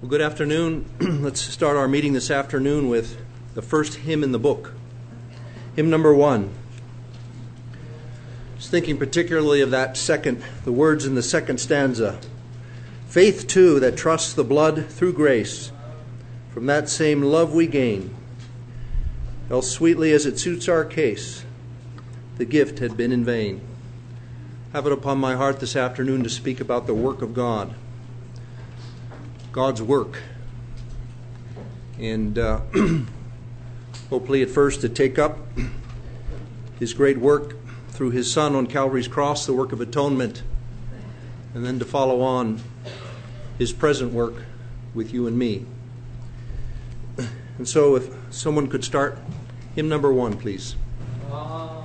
Well, good afternoon. Let's start our meeting this afternoon with the first hymn in the book. Hymn number one. Just thinking particularly of that second, the words in the second stanza. Faith, too, that trusts the blood through grace, from that same love we gain. Else, sweetly as it suits our case, the gift had been in vain. Have it upon my heart this afternoon to speak about the work of God. God's work. And uh, hopefully, at first, to take up His great work through His Son on Calvary's cross, the work of atonement, and then to follow on His present work with you and me. And so, if someone could start hymn number one, please. Ask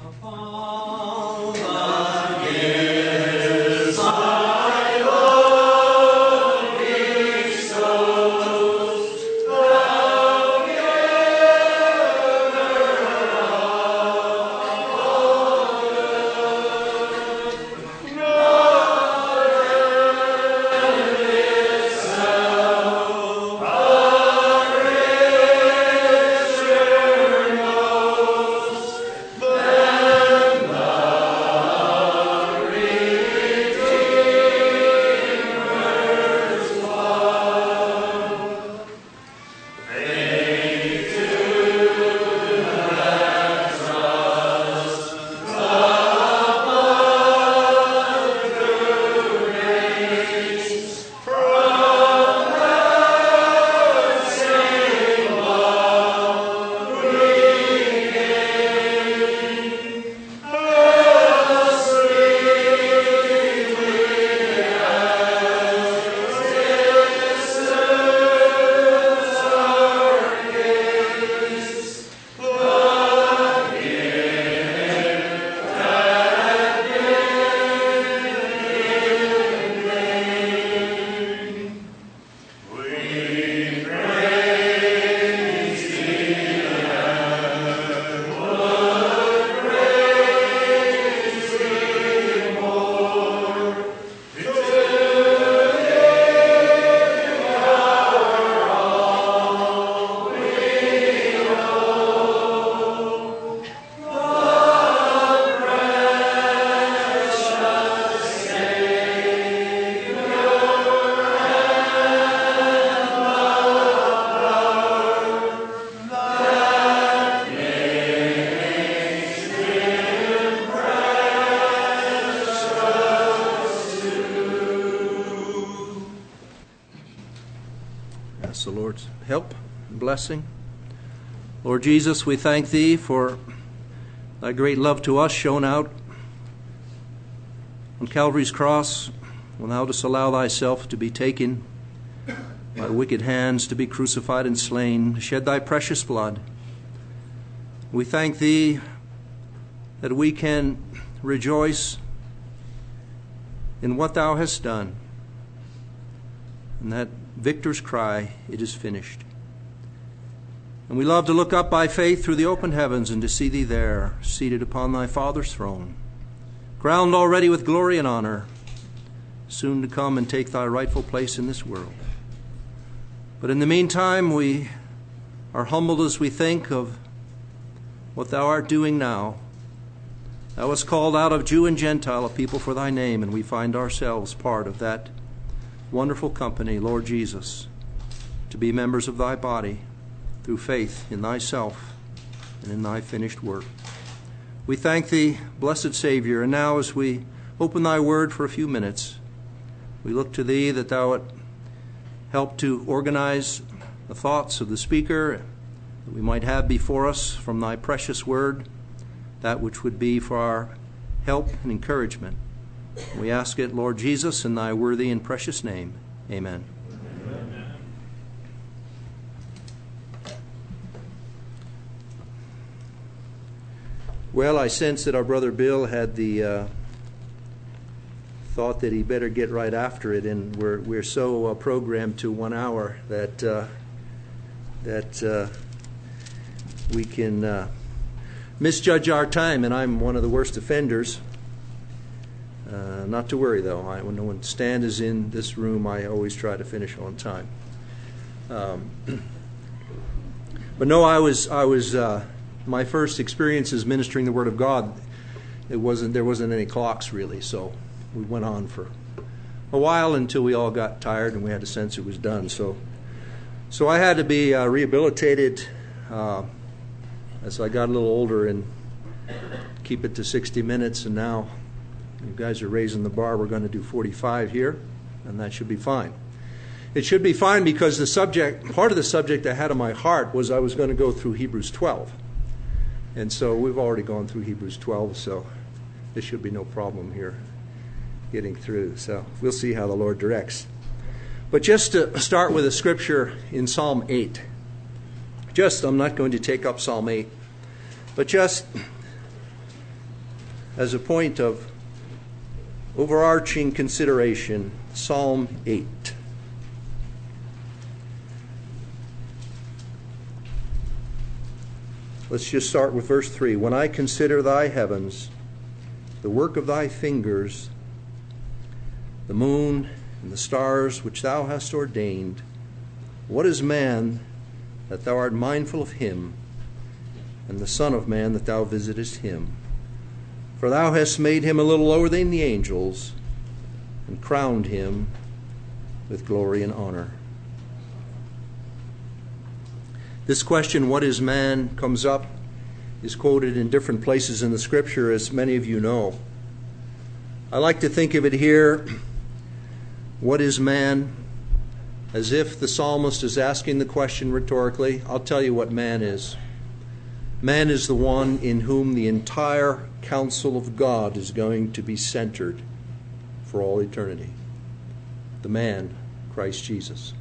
Lord Jesus, we thank Thee for Thy great love to us shown out on Calvary's cross when Thou dost allow Thyself to be taken by wicked hands, to be crucified and slain, shed Thy precious blood. We thank Thee that we can rejoice in what Thou hast done, and that victor's cry, It is finished. And we love to look up by faith through the open heavens and to see Thee there, seated upon Thy Father's throne, crowned already with glory and honor, soon to come and take Thy rightful place in this world. But in the meantime, we are humbled as we think of what Thou art doing now. Thou hast called out of Jew and Gentile a people for Thy name, and we find ourselves part of that wonderful company, Lord Jesus, to be members of thy body through faith in thyself and in thy finished work. We thank thee, blessed Savior, and now as we open thy word for a few minutes, we look to thee that thou would help to organize the thoughts of the speaker that we might have before us from thy precious word, that which would be for our help and encouragement. We ask it, Lord Jesus, in thy worthy and precious name. Amen. Well, I sense that our brother Bill had the uh, thought that he better get right after it, and we're we're so uh, programmed to one hour that uh, that uh, we can uh, misjudge our time, and I'm one of the worst offenders. Uh, not to worry though. I, when, when Stan is in this room, I always try to finish on time. Um, but no, I was I was my first experiences ministering the Word of God. It wasn't there wasn't any clocks really, so we went on for a while until we all got tired and we had a sense it was done. So, so I had to be uh, rehabilitated uh, as I got a little older and keep it to 60 minutes. And now you guys are raising the bar. We're going to do 45 here, and that should be fine. It should be fine because the subject, part of the subject I had in my heart was I was going to go through Hebrews 12. And so we've already gone through Hebrews 12, so there should be no problem here getting through. So we'll see how the Lord directs. But just to start with a scripture in Psalm 8. Just, I'm not going to take up Psalm 8, but just as a point of overarching consideration, Psalm 8. Let's just start with verse 3. When I consider thy heavens, the work of thy fingers, the moon and the stars which thou hast ordained, what is man that thou art mindful of him, and the Son of Man that thou visitest him? For thou hast made him a little lower than the angels, and crowned him with glory and honor. This question, What is man? comes up, is quoted in different places in the scripture, as many of you know. I like to think of it here What is man? as if the psalmist is asking the question rhetorically. I'll tell you what man is. Man is the one in whom the entire counsel of God is going to be centered for all eternity. The man, Christ Jesus.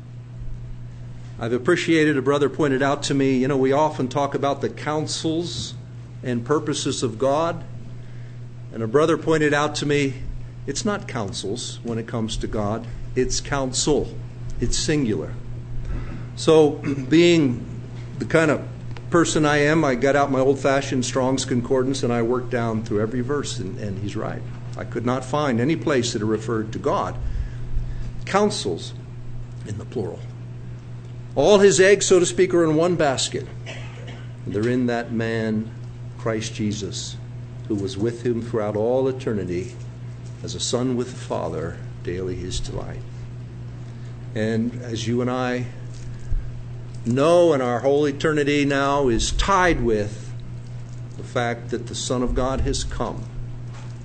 I've appreciated, a brother pointed out to me, you know, we often talk about the counsels and purposes of God. And a brother pointed out to me, it's not counsels when it comes to God, it's counsel, it's singular. So, being the kind of person I am, I got out my old fashioned Strong's Concordance and I worked down through every verse, and, and he's right. I could not find any place that it referred to God. Counsels in the plural. All his eggs, so to speak, are in one basket. They're in that man, Christ Jesus, who was with him throughout all eternity as a son with the Father, daily his delight. And as you and I know, and our whole eternity now is tied with the fact that the Son of God has come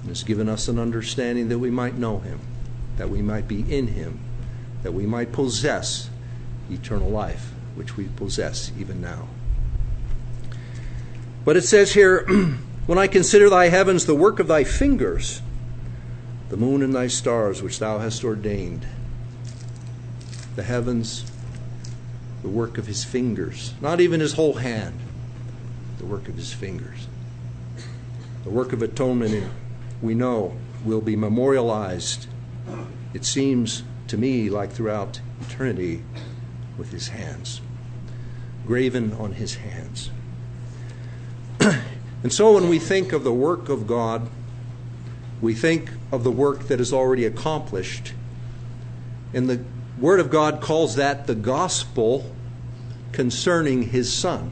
and has given us an understanding that we might know him, that we might be in him, that we might possess eternal life, which we possess even now. But it says here, When I consider thy heavens, the work of thy fingers, the moon and thy stars, which thou hast ordained, the heavens, the work of his fingers, not even his whole hand, the work of his fingers. The work of atonement, we know, will be memorialized, it seems to me like throughout eternity, with his hands, graven on his hands. and so when we think of the work of God, we think of the work that is already accomplished. And the Word of God calls that the gospel concerning His Son.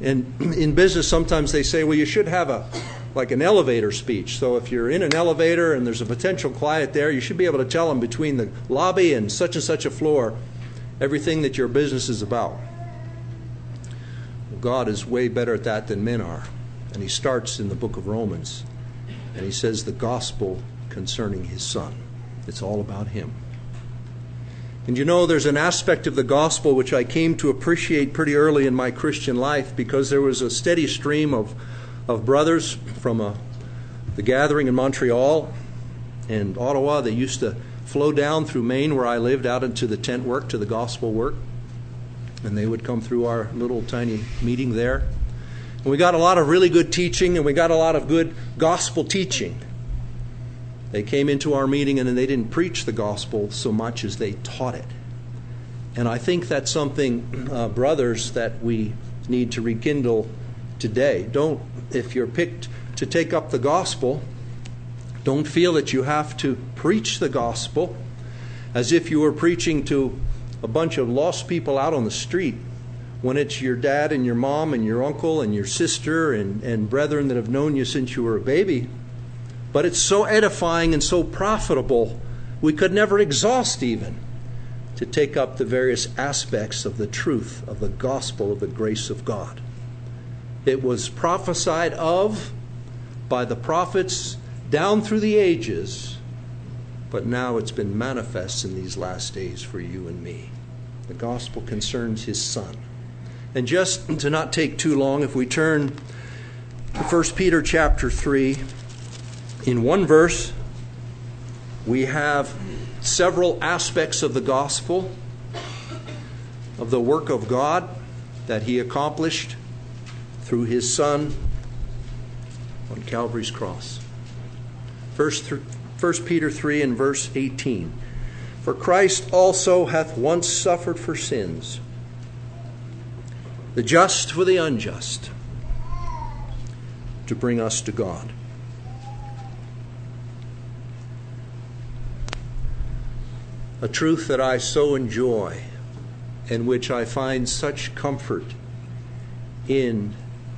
And in business, sometimes they say, well, you should have a like an elevator speech. So if you're in an elevator and there's a potential client there, you should be able to tell them between the lobby and such and such a floor everything that your business is about. God is way better at that than men are. And he starts in the book of Romans and he says the gospel concerning his son. It's all about him. And you know, there's an aspect of the gospel which I came to appreciate pretty early in my Christian life because there was a steady stream of of brothers from a, uh, the gathering in Montreal and Ottawa. They used to flow down through Maine, where I lived, out into the tent work, to the gospel work. And they would come through our little tiny meeting there. And we got a lot of really good teaching, and we got a lot of good gospel teaching. They came into our meeting and they didn't preach the gospel so much as they taught it. And I think that's something, uh, brothers, that we need to rekindle today. Don't, if you're picked to take up the gospel, don't feel that you have to preach the gospel as if you were preaching to a bunch of lost people out on the street when it's your dad and your mom and your uncle and your sister and, and brethren that have known you since you were a baby. But it's so edifying and so profitable, we could never exhaust even to take up the various aspects of the truth of the gospel of the grace of God. It was prophesied of by the prophets down through the ages, but now it's been manifest in these last days for you and me. The gospel concerns his son. And just to not take too long, if we turn to 1 Peter chapter 3, in one verse, we have several aspects of the gospel, of the work of God that he accomplished through his Son on Calvary's cross. First, 1 Peter 3 and verse 18. For Christ also hath once suffered for sins the just for the unjust, to bring us to God. A truth that I so enjoy and which I find such comfort in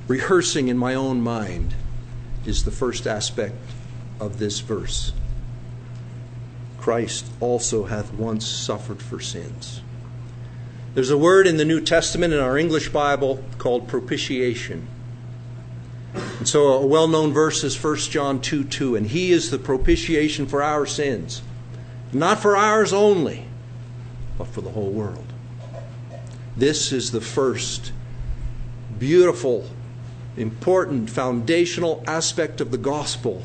rehearsing in my own mind is the first aspect of this verse. Christ also hath once suffered for sins. There's a word in the New Testament in our English Bible called propitiation. And so a well known verse is 1 John 2 2, and he is the propitiation for our sins. Not for ours only, but for the whole world. This is the first beautiful, important, foundational aspect of the gospel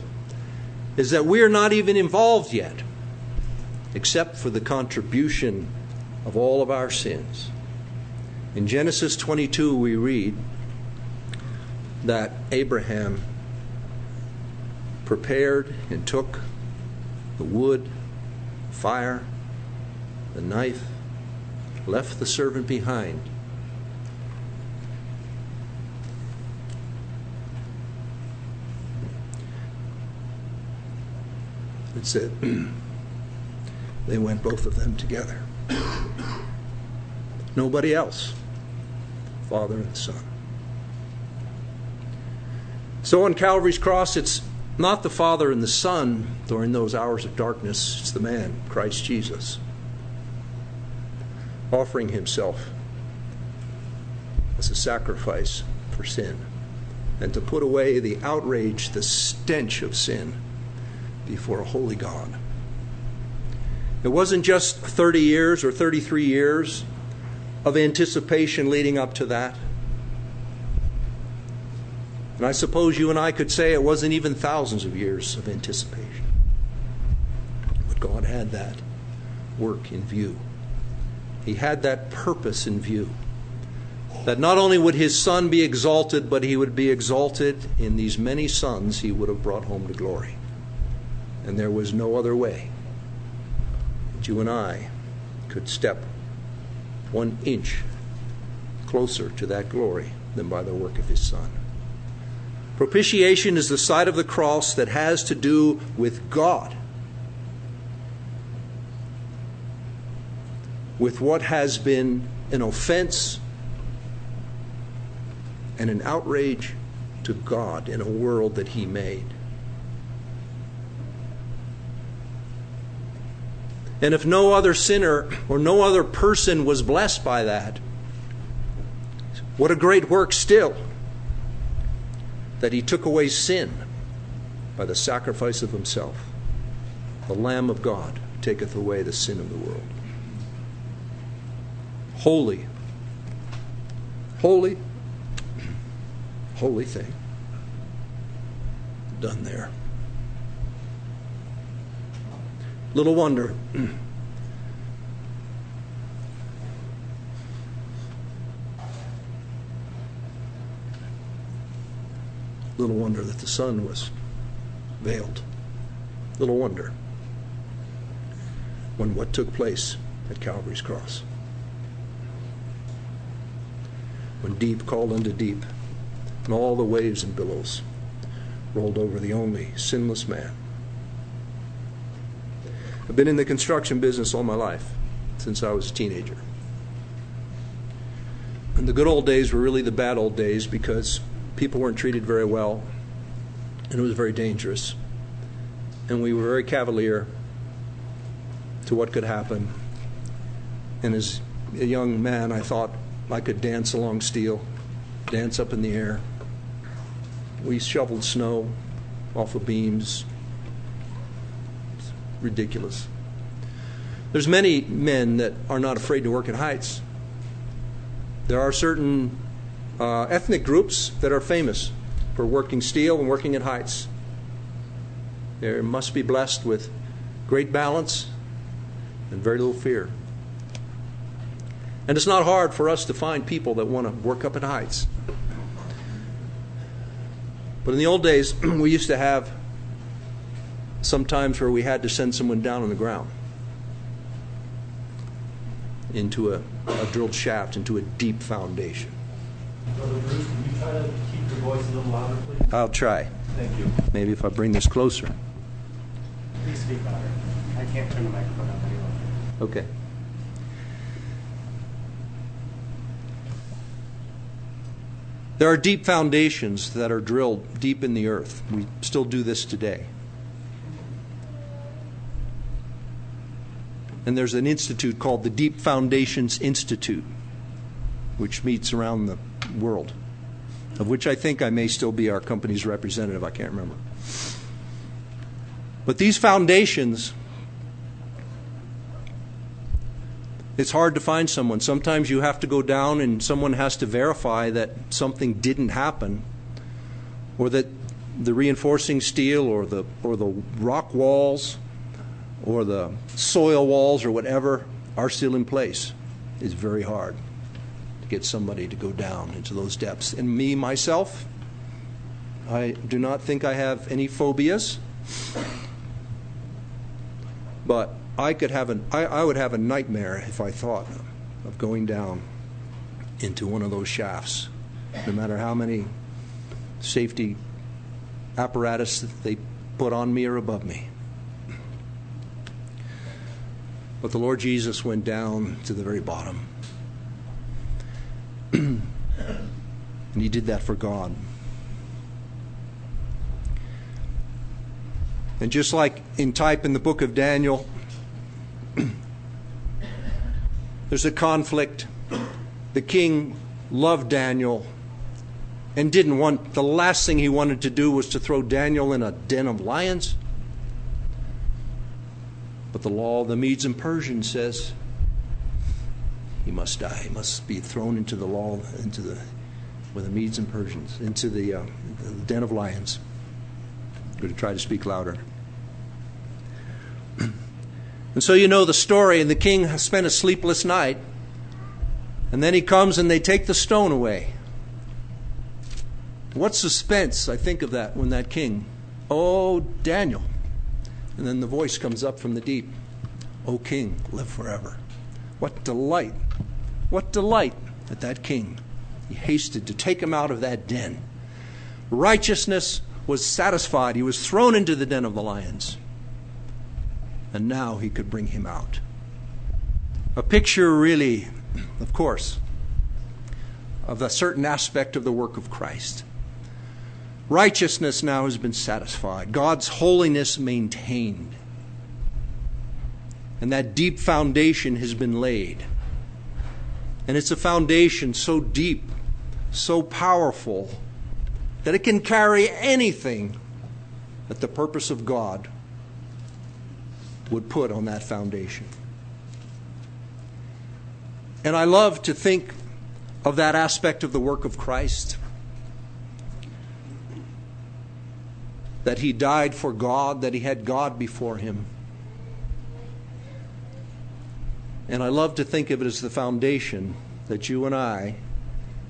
is that we are not even involved yet, except for the contribution of all of our sins. In Genesis 22, we read that Abraham prepared and took the wood, fire, the knife, left the servant behind. It said, they went both of them together. Nobody else. Father and Son. So on Calvary's cross, it's not the Father and the Son during those hours of darkness, it's the man, Christ Jesus, offering himself as a sacrifice for sin and to put away the outrage, the stench of sin before a holy God. It wasn't just 30 years or 33 years of anticipation leading up to that. And I suppose you and I could say it wasn't even thousands of years of anticipation. But God had that work in view. He had that purpose in view. That not only would his son be exalted, but he would be exalted in these many sons he would have brought home to glory. And there was no other way that you and I could step one inch closer to that glory than by the work of his Son. Propitiation is the side of the cross that has to do with God, with what has been an offense and an outrage to God in a world that he made. And if no other sinner or no other person was blessed by that, what a great work still that he took away sin by the sacrifice of himself. The Lamb of God taketh away the sin of the world. Holy, holy, holy thing done there. Little wonder. Little wonder that the sun was veiled. Little wonder when what took place at Calvary's cross. When deep called unto deep, and all the waves and billows rolled over the only sinless man I've been in the construction business all my life, since I was a teenager. And the good old days were really the bad old days because people weren't treated very well and it was very dangerous. And we were very cavalier to what could happen. And as a young man, I thought I could dance along steel, dance up in the air. We shoveled snow off of beams. Ridiculous. There's many men that are not afraid to work at heights. There are certain uh, ethnic groups that are famous for working steel and working at heights. They must be blessed with great balance and very little fear. And it's not hard for us to find people that want to work up at heights. But in the old days, we used to have sometimes where we had to send someone down on the ground into a, a drilled shaft, into a deep foundation. Brother Bruce, can you try to keep your voice a little louder, please? I'll try. Thank you. Maybe if I bring this closer. Please speak louder. I can't turn the microphone up any longer. Okay. There are deep foundations that are drilled deep in the earth. We still do this today. And there's an institute called the Deep Foundations Institute, which meets around the world, of which I think I may still be our company's representative. I can't remember. But these foundations, it's hard to find someone. Sometimes you have to go down and someone has to verify that something didn't happen or that the reinforcing steel or the, or the rock walls or the soil walls or whatever are still in place. It's very hard to get somebody to go down into those depths. And me, myself, I do not think I have any phobias. But I could have an I, I would have a nightmare if I thought of going down into one of those shafts, no matter how many safety apparatus they put on me or above me. But the Lord Jesus went down to the very bottom. and he did that for God. And just like in type in the book of Daniel, there's a conflict. The king loved Daniel and didn't want, the last thing he wanted to do was to throw Daniel in a den of lions. The law of the Medes and Persians says he must die. He must be thrown into the law, into the, with the Medes and Persians, into the, uh, the den of lions. I'm going to try to speak louder. And so you know the story, and the king has spent a sleepless night. And then he comes and they take the stone away. What suspense, I think of that when that king, oh, Daniel. And then the voice comes up from the deep, O king, live forever. What delight, what delight that that king, he hasted to take him out of that den. Righteousness was satisfied. He was thrown into the den of the lions and now he could bring him out. A picture, really, of course, of a certain aspect of the work of Christ. Righteousness now has been satisfied, God's holiness maintained, and that deep foundation has been laid. And it's a foundation so deep, so powerful, that it can carry anything that the purpose of God would put on that foundation. And I love to think of that aspect of the work of Christ. That he died for God, that he had God before him. And I love to think of it as the foundation that you and I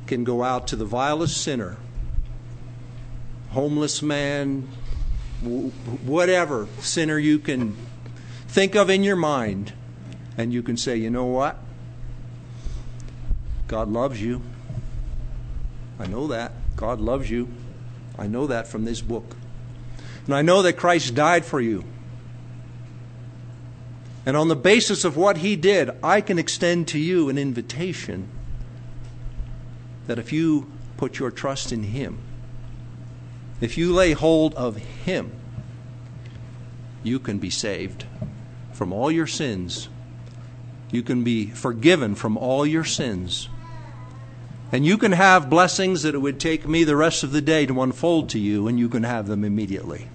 can go out to the vilest sinner, homeless man, whatever sinner you can think of in your mind, and you can say, you know what? God loves you. I know that. God loves you. I know that from this book. And I know that Christ died for you. And on the basis of what he did, I can extend to you an invitation that if you put your trust in Him, if you lay hold of Him, you can be saved from all your sins. You can be forgiven from all your sins. And you can have blessings that it would take me the rest of the day to unfold to you, and you can have them immediately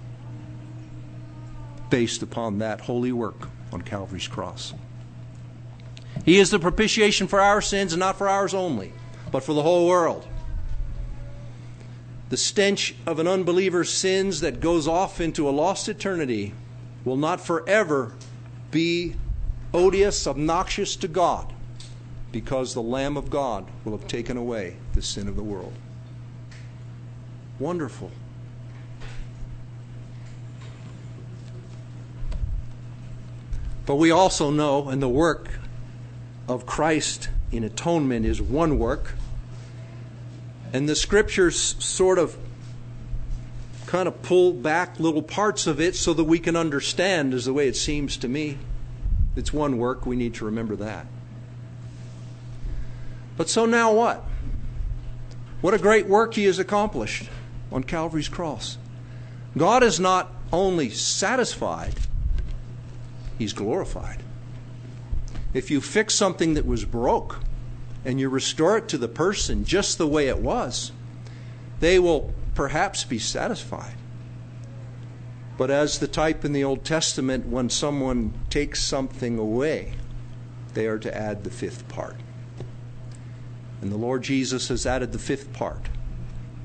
based upon that holy work on Calvary's cross. He is the propitiation for our sins, and not for ours only, but for the whole world. The stench of an unbeliever's sins that goes off into a lost eternity will not forever be odious, obnoxious to God, because the Lamb of God will have taken away the sin of the world. Wonderful. But we also know, and the work of Christ in atonement is one work. And the scriptures sort of kind of pull back little parts of it so that we can understand, is the way it seems to me. It's one work, we need to remember that. But so now what? What a great work he has accomplished on Calvary's cross. God is not only satisfied, he's glorified. If you fix something that was broke and you restore it to the person just the way it was, they will perhaps be satisfied. But as the type in the Old Testament, when someone takes something away, they are to add the fifth part. And the Lord Jesus has added the fifth part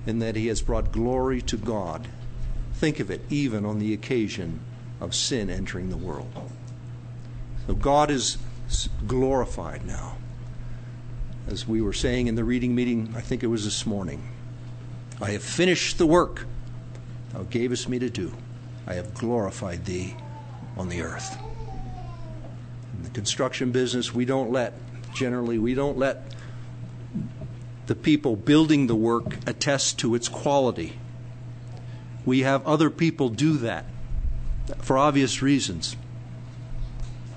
in that he has brought glory to God. Think of it, even on the occasion of sin entering the world. So God is glorified now. As we were saying in the reading meeting, I think it was this morning, I have finished the work thou gavest me to do. I have glorified thee on the earth. In the construction business, we don't let, generally, we don't let the people building the work attest to its quality. We have other people do that for obvious reasons.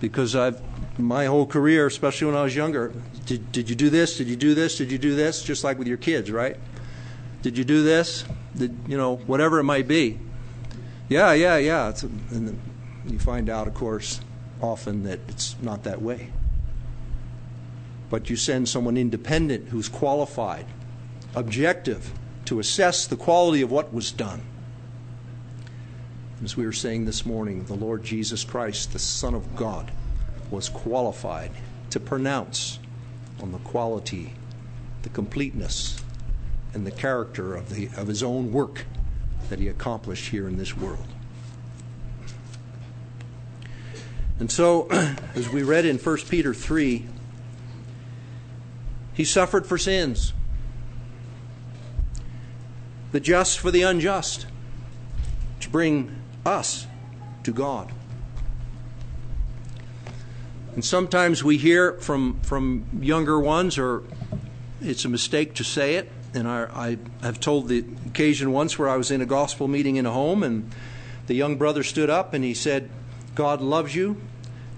Because I've my whole career, especially when I was younger, did, did you do this? Did you do this? Did you do this? Just like with your kids, right? Did you do this? Did you know whatever it might be? Yeah, yeah, yeah. A, and you find out, of course, often that it's not that way. But you send someone independent who's qualified, objective, to assess the quality of what was done. As we were saying this morning, the Lord Jesus Christ, the Son of God, was qualified to pronounce on the quality, the completeness, and the character of, the, of his own work that he accomplished here in this world. And so, as we read in 1 Peter 3, he suffered for sins, the just for the unjust, to bring us to God. And sometimes we hear from, from younger ones, or it's a mistake to say it. And I, I have told the occasion once where I was in a gospel meeting in a home, and the young brother stood up and he said, God loves you.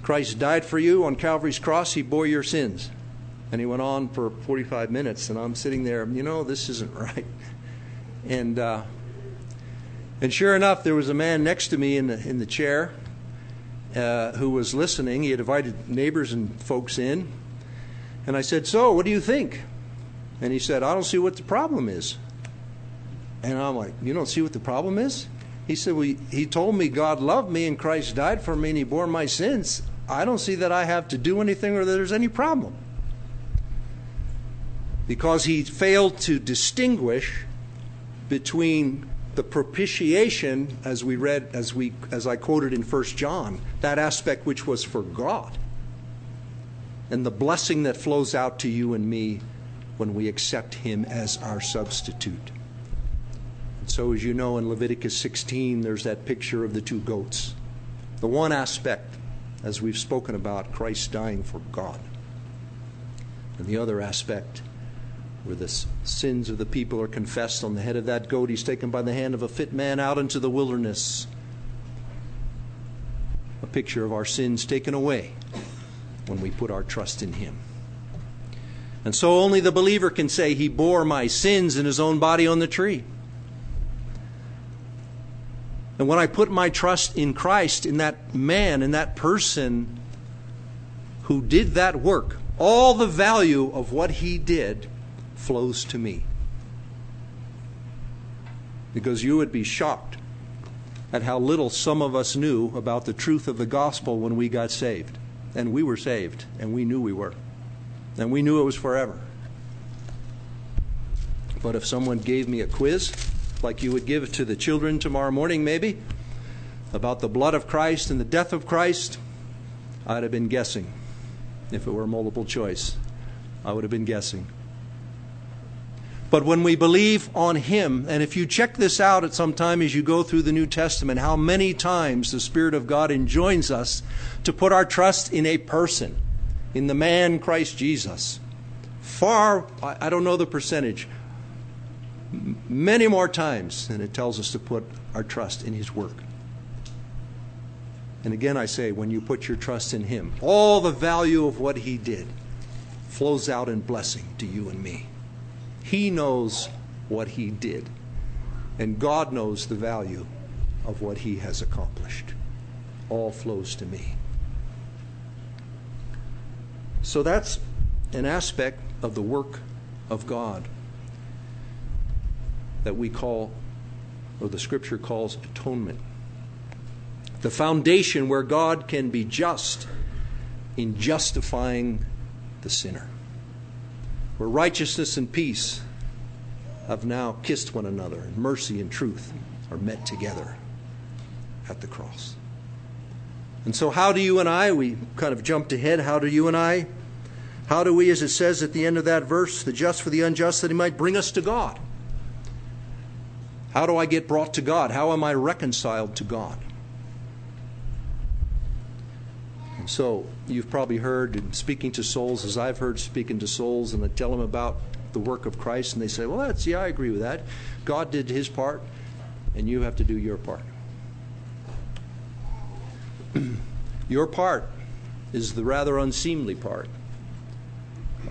Christ died for you on Calvary's cross. He bore your sins. And he went on for 45 minutes, and I'm sitting there, you know, this isn't right. And, uh, and sure enough, there was a man next to me in the, in the chair uh, who was listening. He had invited neighbors and folks in. And I said, So, what do you think? And he said, I don't see what the problem is. And I'm like, You don't see what the problem is? He said, well, He told me God loved me and Christ died for me and He bore my sins. I don't see that I have to do anything or that there's any problem. Because he failed to distinguish between the propitiation as we read as we as I quoted in 1 John, that aspect which was for God. And the blessing that flows out to you and me when we accept him as our substitute. And so as you know in Leviticus 16 there's that picture of the two goats. The one aspect as we've spoken about Christ dying for God. And the other aspect where the sins of the people are confessed on the head of that goat. He's taken by the hand of a fit man out into the wilderness. A picture of our sins taken away when we put our trust in Him. And so only the believer can say, He bore my sins in His own body on the tree. And when I put my trust in Christ, in that man, in that person who did that work, all the value of what he did flows to me. Because you would be shocked at how little some of us knew about the truth of the gospel when we got saved. And we were saved, and we knew we were. And we knew it was forever. But if someone gave me a quiz, like you would give to the children tomorrow morning, maybe, about the blood of Christ and the death of Christ, I'd have been guessing. If it were multiple choice, I would have been guessing. But when we believe on Him, and if you check this out at some time as you go through the New Testament, how many times the Spirit of God enjoins us to put our trust in a person, in the man Christ Jesus. Far, I don't know the percentage, many more times than it tells us to put our trust in His work. And again, I say, when you put your trust in Him, all the value of what He did flows out in blessing to you and me. He knows what He did, and God knows the value of what He has accomplished. All flows to me. So that's an aspect of the work of God that we call, or the scripture calls, atonement. The foundation where God can be just in justifying the sinner. Where righteousness and peace have now kissed one another, and mercy and truth are met together at the cross. And so, how do you and I, we kind of jumped ahead, how do you and I, how do we, as it says at the end of that verse, the just for the unjust, that he might bring us to God? How do I get brought to God? How am I reconciled to God? And so, you've probably heard speaking to souls, as I've heard speaking to souls, and I tell them about the work of Christ, and they say, Well, that's, yeah, I agree with that. God did his part, and you have to do your part. your part is the rather unseemly part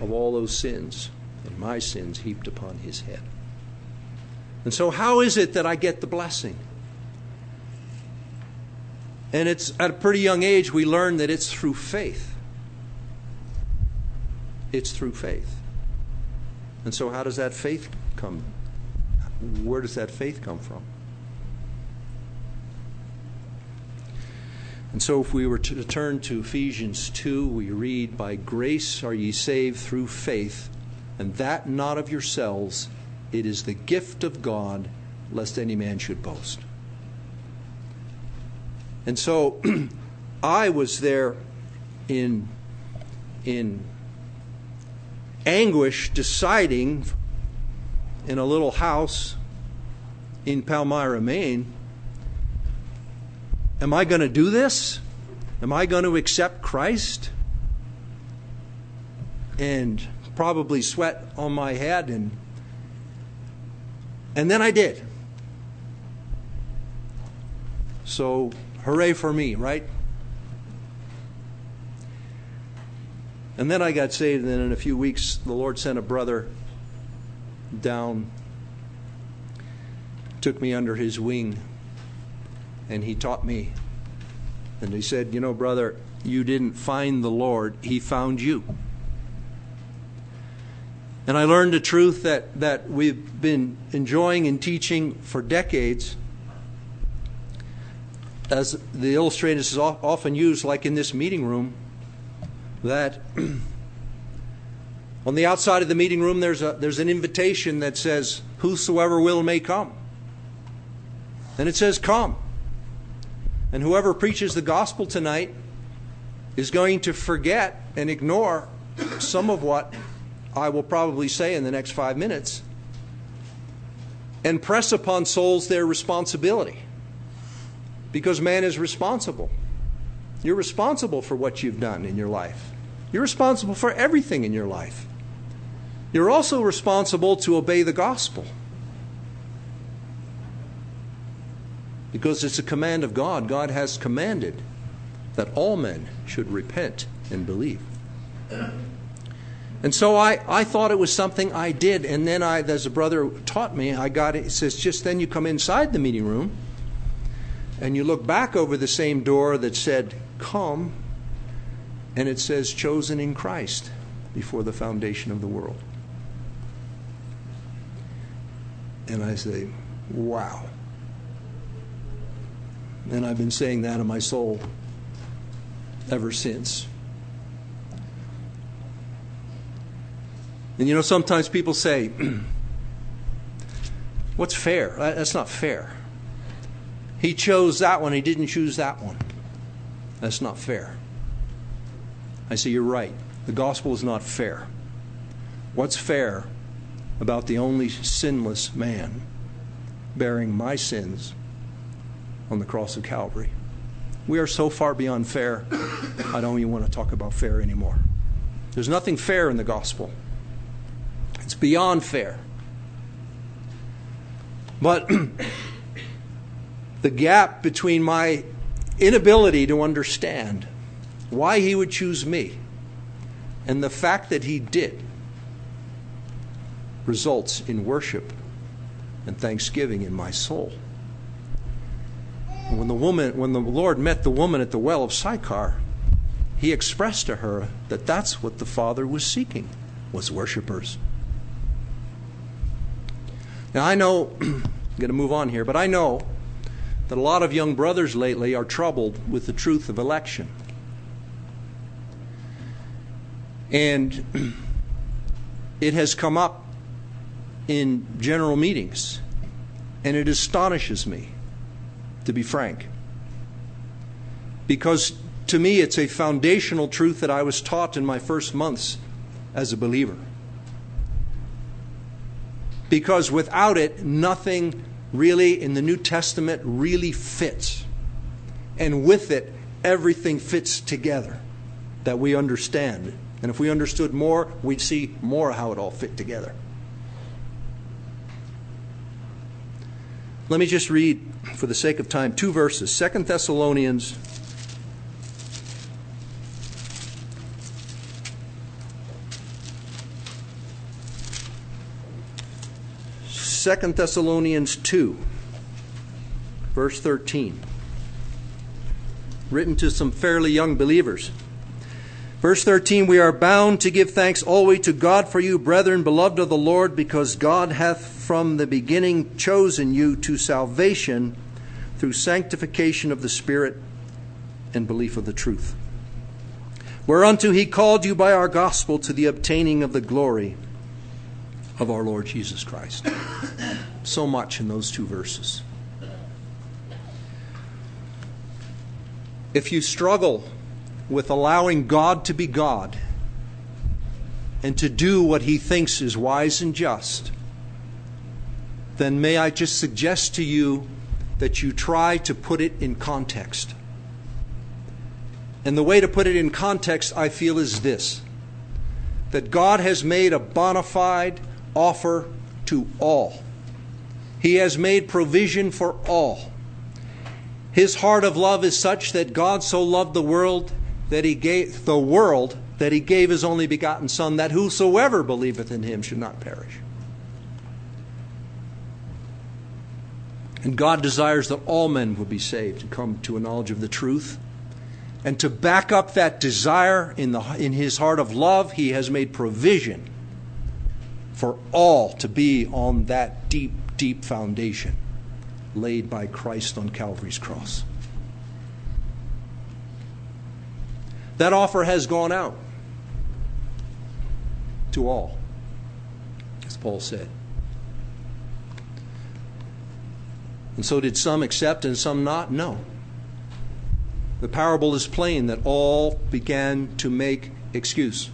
of all those sins and my sins heaped upon his head. And so, how is it that I get the blessing? And it's at a pretty young age we learn that it's through faith. It's through faith. And so, how does that faith come? Where does that faith come from? And so, if we were to turn to Ephesians 2, we read, By grace are ye saved through faith, and that not of yourselves, it is the gift of God, lest any man should boast. And so, I was there in, in anguish deciding in a little house in Palmyra, Maine Am I going to do this? Am I going to accept Christ? And probably sweat on my head and and then I did. So, hooray for me, right? And then I got saved, and then in a few weeks, the Lord sent a brother down, took me under his wing, and he taught me. And he said, You know, brother, you didn't find the Lord, He found you. And I learned a truth that, that we've been enjoying and teaching for decades. As the illustration is often used, like in this meeting room, that on the outside of the meeting room there's, a, there's an invitation that says, Whosoever will may come. And it says, Come. And whoever preaches the gospel tonight is going to forget and ignore some of what I will probably say in the next five minutes and press upon souls their responsibility. Because man is responsible. You're responsible for what you've done in your life, you're responsible for everything in your life. You're also responsible to obey the gospel. because it's a command of God. God has commanded that all men should repent and believe. And so I, I thought it was something I did. And then I, as a brother taught me, I got it. It says, just then you come inside the meeting room and you look back over the same door that said, Come, and it says, Chosen in Christ before the foundation of the world. And I say, Wow. And I've been saying that in my soul ever since. And you know, sometimes people say, What's fair? That's not fair. He chose that one, he didn't choose that one. That's not fair. I say, You're right. The gospel is not fair. What's fair about the only sinless man bearing my sins on the cross of Calvary? We are so far beyond fair, I don't even want to talk about fair anymore. There's nothing fair in the gospel, it's beyond fair. But the gap between my inability to understand why he would choose me and the fact that he did results in worship and thanksgiving in my soul. When the woman when the Lord met the woman at the well of Sychar, he expressed to her that that's what the Father was seeking was worshipers. Now I know I'm going to move on here, but I know that a lot of young brothers lately are troubled with the truth of election. And it has come up in general meetings, and it astonishes me, to be frank. Because to me, it's a foundational truth that I was taught in my first months as a believer. Because without it, nothing really in the New Testament really fits. And with it, everything fits together that we understand. And if we understood more, we'd see more how it all fit together. Let me just read, for the sake of time, two verses. Second Thessalonians Second Thessalonians 2, verse 13. Written to some fairly young believers. Verse 13 We are bound to give thanks always to God for you, brethren, beloved of the Lord, because God hath from the beginning chosen you to salvation through sanctification of the Spirit and belief of the truth. Whereunto he called you by our gospel to the obtaining of the glory of our Lord Jesus Christ. So much in those two verses. If you struggle with allowing God to be God and to do what he thinks is wise and just, then may I just suggest to you that you try to put it in context. And the way to put it in context, I feel, is this that God has made a bona fide offer to all. He has made provision for all. His heart of love is such that God so loved the world that he gave the world that he gave his only begotten son that whosoever believeth in him should not perish. And God desires that all men would be saved and come to a knowledge of the truth. And to back up that desire in, the, in his heart of love, he has made provision for all to be on that deep, deep foundation laid by Christ on Calvary's cross. That offer has gone out to all, as Paul said. And so, did some accept and some not? No. The parable is plain that all began to make excuse.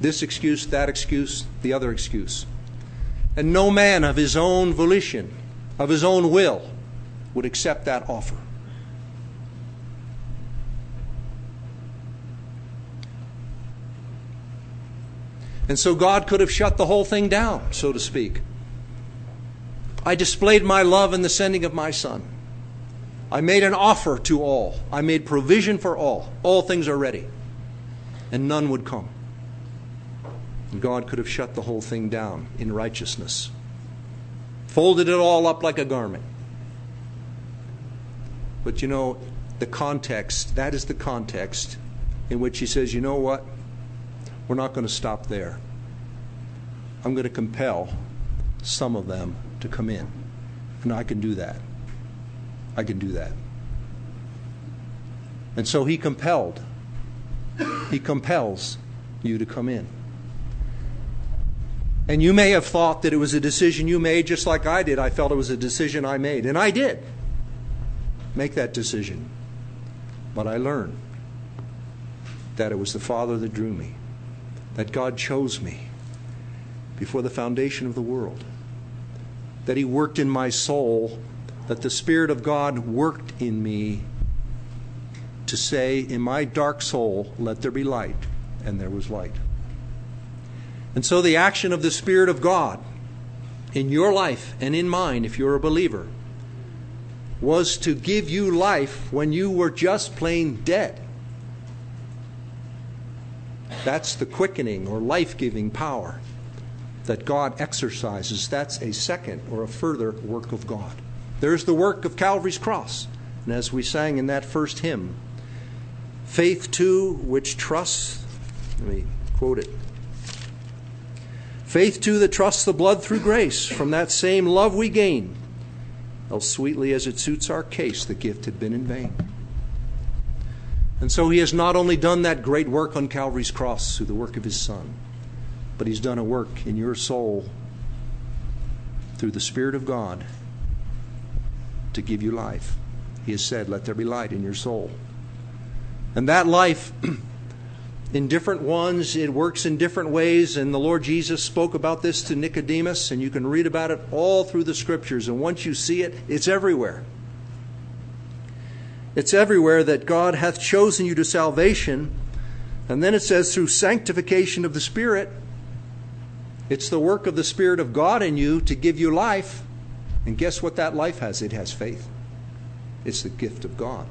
This excuse, that excuse, the other excuse. And no man of his own volition, of his own will, would accept that offer. And so God could have shut the whole thing down, so to speak. I displayed my love in the sending of my Son. I made an offer to all. I made provision for all. All things are ready. And none would come. God could have shut the whole thing down in righteousness, folded it all up like a garment. But you know, the context, that is the context in which he says, you know what? We're not going to stop there. I'm going to compel some of them to come in. And I can do that. I can do that. And so he compelled. He compels you to come in. And you may have thought that it was a decision you made just like I did. I felt it was a decision I made. And I did make that decision. But I learned that it was the Father that drew me, that God chose me before the foundation of the world, that He worked in my soul, that the Spirit of God worked in me to say, In my dark soul, let there be light. And there was light. And so the action of the Spirit of God in your life and in mine, if you're a believer, was to give you life when you were just plain dead. That's the quickening or life giving power that God exercises. That's a second or a further work of God. There's the work of Calvary's cross. And as we sang in that first hymn, faith too, which trusts, let me quote it. Faith too that trusts the blood through grace, from that same love we gain else sweetly as it suits our case, the gift had been in vain. And so he has not only done that great work on Calvary's cross through the work of his Son, but he's done a work in your soul through the Spirit of God to give you life. He has said, Let there be light in your soul. And that life in different ones. It works in different ways, and the Lord Jesus spoke about this to Nicodemus, and you can read about it all through the scriptures. And once you see it, it's everywhere. It's everywhere that God hath chosen you to salvation. And then it says, through sanctification of the Spirit, it's the work of the Spirit of God in you to give you life. And guess what that life has? It has faith. It's the gift of God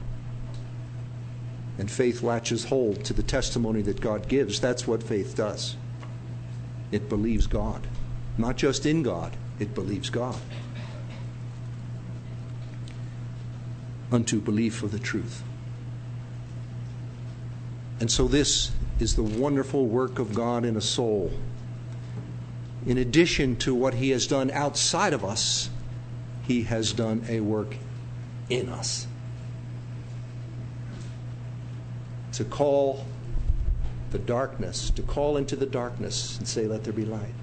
and faith latches hold to the testimony that God gives. That's what faith does. It believes God. Not just in God, it believes God. Unto belief of the truth. And so, this is the wonderful work of God in a soul. In addition to what He has done outside of us, He has done a work in us. To call the darkness, to call into the darkness and say, Let there be light.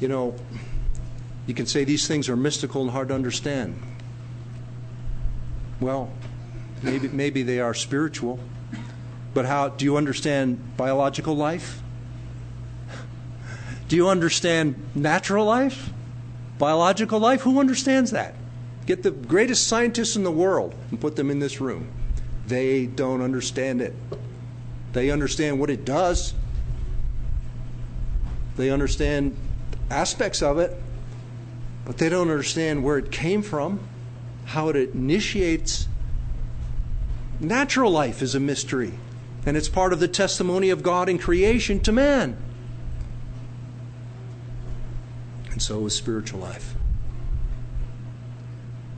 You know, you can say these things are mystical and hard to understand. Well, maybe, maybe they are spiritual, but how do you understand biological life? Do you understand natural life? Biological life? Who understands that? Get the greatest scientists in the world and put them in this room. They don't understand it. They understand what it does, they understand aspects of it, but they don't understand where it came from, how it initiates. Natural life is a mystery, and it's part of the testimony of God in creation to man. And so is spiritual life.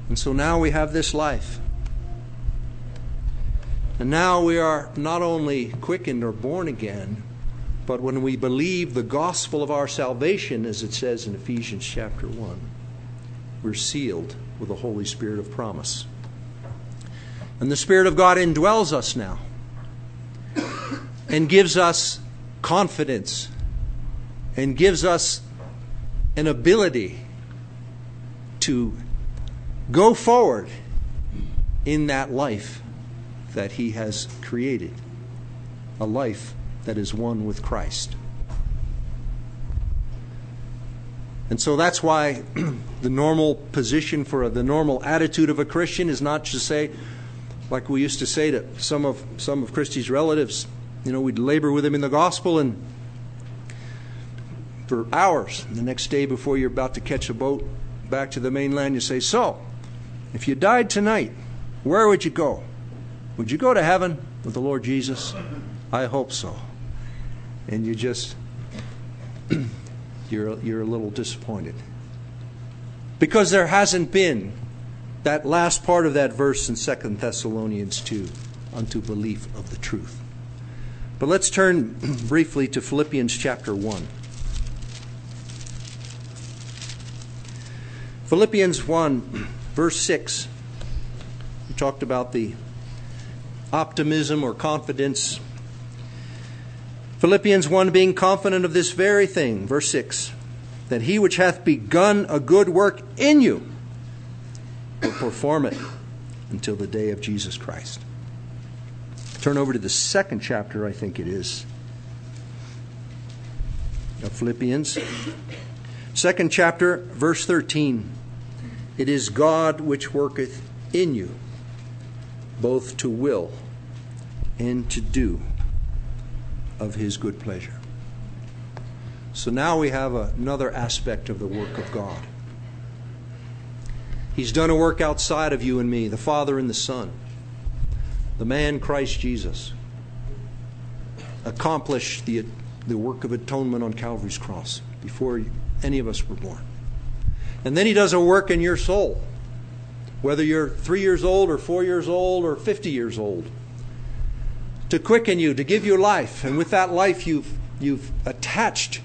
And so now we have this life. And now we are not only quickened or born again, but when we believe the gospel of our salvation, as it says in Ephesians chapter 1, we're sealed with the Holy Spirit of promise. And the Spirit of God indwells us now and gives us confidence and gives us an ability to go forward in that life that He has created a life that is one with Christ. And so that's why the normal position for a, the normal attitude of a Christian is not to say, like we used to say to some of some of Christy's relatives, you know, we'd labor with him in the gospel and for hours. The next day before you're about to catch a boat back to the mainland, you say, So, if you died tonight, where would you go? Would you go to heaven with the Lord Jesus? I hope so. And you just you're, you're a little disappointed. Because there hasn't been that last part of that verse in 2 Thessalonians 2 unto belief of the truth. But let's turn briefly to Philippians chapter 1. Philippians 1, verse 6. We talked about the optimism or confidence. Philippians 1 being confident of this very thing, verse 6 that he which hath begun a good work in you will perform it until the day of Jesus Christ. Turn over to the second chapter, I think it is, of Philippians. Second chapter, verse 13. It is God which worketh in you, both to will and to do of his good pleasure. So now we have another aspect of the work of God. He's done a work outside of you and me, the Father and the Son. The man Christ Jesus accomplished the, the work of atonement on Calvary's cross before any of us were born. And then he does a work in your soul, whether you're three years old or four years old or 50 years old, to quicken you, to give you life. And with that life, you've, you've attached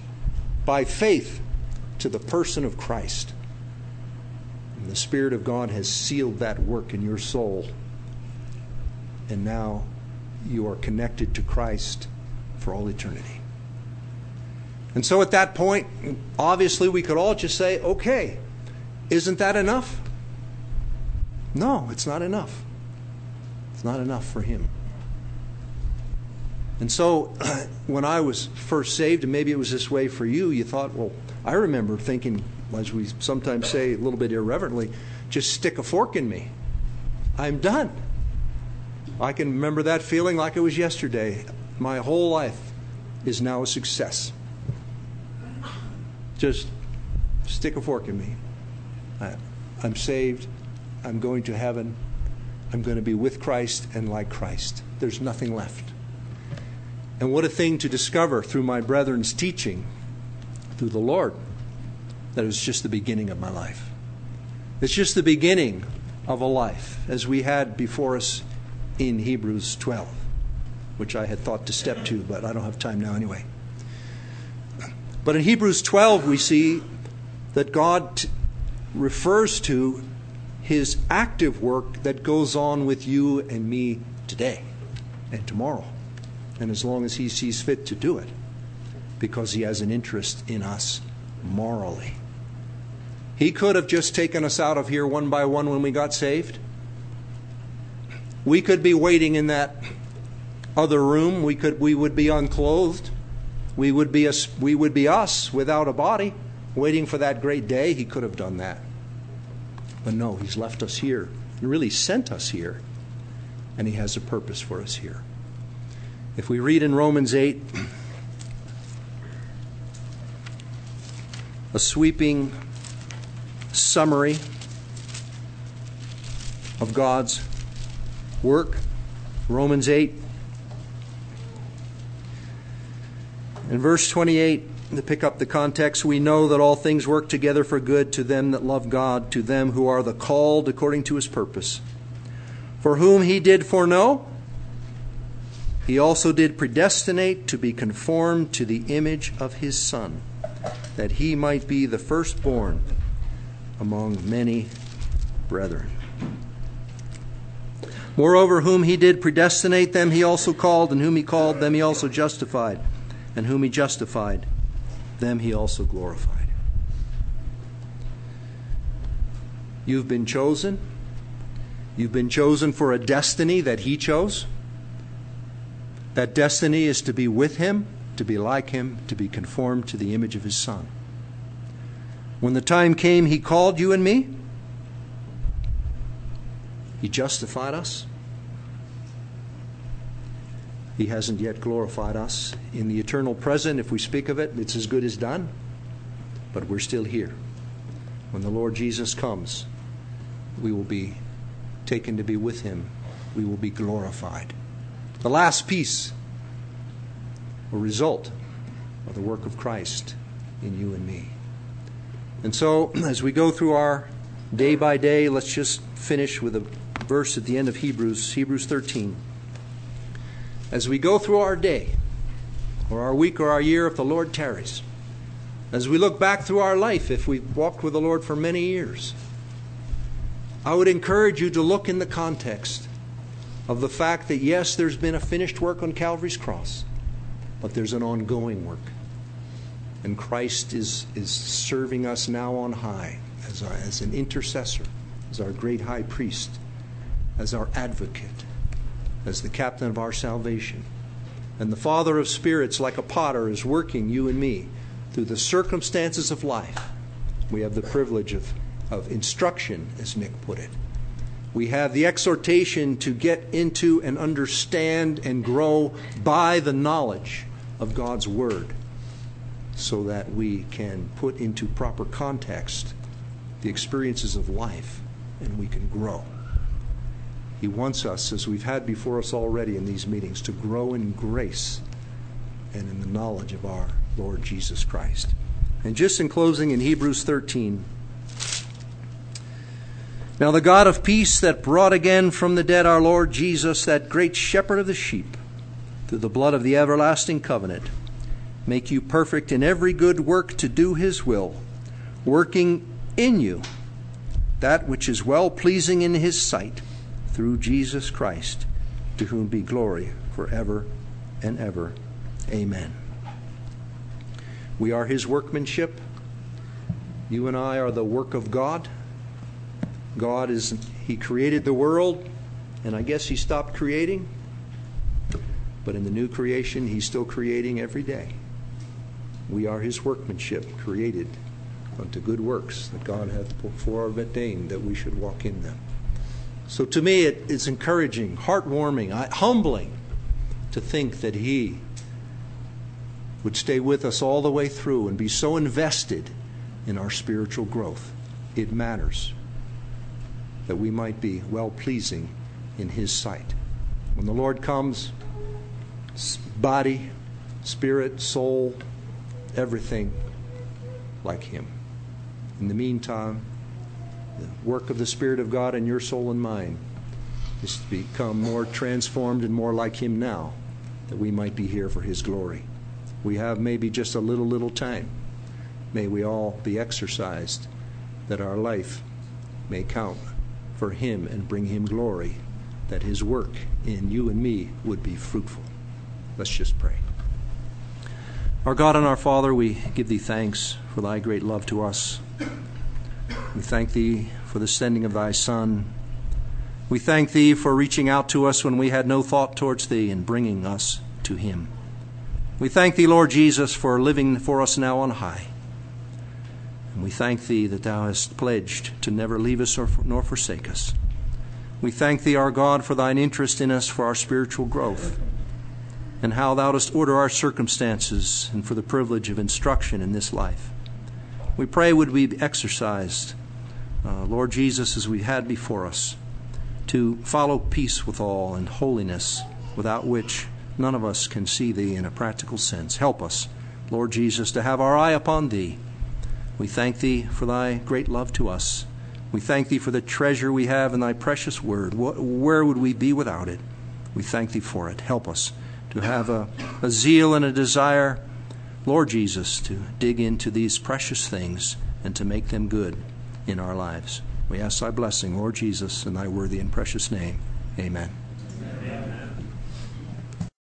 by faith to the person of Christ. And the Spirit of God has sealed that work in your soul. And now you are connected to Christ for all eternity. And so at that point, obviously, we could all just say, okay, isn't that enough? No, it's not enough. It's not enough for him. And so, when I was first saved, and maybe it was this way for you, you thought, well, I remember thinking, as we sometimes say a little bit irreverently, just stick a fork in me. I'm done. I can remember that feeling like it was yesterday. My whole life is now a success. Just stick a fork in me. I, I'm saved. I'm going to heaven. I'm going to be with Christ and like Christ. There's nothing left. And what a thing to discover through my brethren's teaching, through the Lord, that it was just the beginning of my life. It's just the beginning of a life, as we had before us in Hebrews 12, which I had thought to step to, but I don't have time now anyway. But in Hebrews 12, we see that God refers to his active work that goes on with you and me today and tomorrow and as long as he sees fit to do it, because he has an interest in us morally. He could have just taken us out of here one by one when we got saved. We could be waiting in that other room. We could we would be unclothed. We would be us, we would be us without a body, waiting for that great day. He could have done that. But no, he's left us here. He really sent us here. And he has a purpose for us here. If we read in Romans 8, a sweeping summary of God's work, Romans 8, in verse 28, to pick up the context, we know that all things work together for good to them that love God, to them who are the called according to his purpose. For whom he did foreknow, he also did predestinate to be conformed to the image of his Son, that he might be the firstborn among many brethren. Moreover, whom he did predestinate, them he also called, and whom he called, them he also justified, and whom he justified, them he also glorified. You've been chosen. You've been chosen for a destiny that he chose. That destiny is to be with Him, to be like Him, to be conformed to the image of His Son. When the time came, He called you and me. He justified us. He hasn't yet glorified us. In the eternal present, if we speak of it, it's as good as done. But we're still here. When the Lord Jesus comes, we will be taken to be with Him. We will be glorified. The last piece or result of the work of Christ in you and me. And so, as we go through our day by day, let's just finish with a verse at the end of Hebrews, Hebrews 13. As we go through our day, or our week, or our year, if the Lord tarries, as we look back through our life, if we've walked with the Lord for many years, I would encourage you to look in the context of the fact that, yes, there's been a finished work on Calvary's cross, but there's an ongoing work. And Christ is, is serving us now on high as, our, as an intercessor, as our great high priest, as our advocate, as the captain of our salvation. And the Father of spirits, like a potter, is working you and me through the circumstances of life. We have the privilege of, of instruction, as Nick put it. We have the exhortation to get into and understand and grow by the knowledge of God's Word so that we can put into proper context the experiences of life and we can grow. He wants us, as we've had before us already in these meetings, to grow in grace and in the knowledge of our Lord Jesus Christ. And just in closing, in Hebrews 13, now the God of peace that brought again from the dead our Lord Jesus, that great shepherd of the sheep, through the blood of the everlasting covenant, make you perfect in every good work to do his will, working in you that which is well pleasing in his sight, through Jesus Christ, to whom be glory forever and ever. Amen. We are his workmanship. You and I are the work of God. God is, He created the world, and I guess He stopped creating. But in the new creation, He's still creating every day. We are His workmanship, created unto good works that God hath before ordained that we should walk in them. So to me, it, it's encouraging, heartwarming, humbling to think that He would stay with us all the way through and be so invested in our spiritual growth. It matters that we might be well pleasing in His sight. When the Lord comes, body, spirit, soul, everything like Him. In the meantime, the work of the Spirit of God in your soul and mine is to become more transformed and more like Him now, that we might be here for His glory. We have maybe just a little, little time. May we all be exercised that our life may count for Him and bring Him glory, that His work in you and me would be fruitful. Let's just pray. Our God and our Father, we give Thee thanks for Thy great love to us. We thank Thee for the sending of Thy Son. We thank Thee for reaching out to us when we had no thought towards Thee and bringing us to Him. We thank Thee, Lord Jesus, for living for us now on high. And we thank Thee that Thou hast pledged to never leave us nor forsake us. We thank Thee, our God, for Thine interest in us for our spiritual growth, and how Thou dost order our circumstances, and for the privilege of instruction in this life. We pray would we be exercised, uh, Lord Jesus, as we had before us, to follow peace with all and holiness, without which none of us can see Thee in a practical sense. Help us, Lord Jesus, to have our eye upon Thee we thank Thee for Thy great love to us. We thank Thee for the treasure we have in Thy precious word. Where would we be without it? We thank Thee for it. Help us to have a, a zeal and a desire, Lord Jesus, to dig into these precious things and to make them good in our lives. We ask Thy blessing, Lord Jesus, in Thy worthy and precious name. Amen.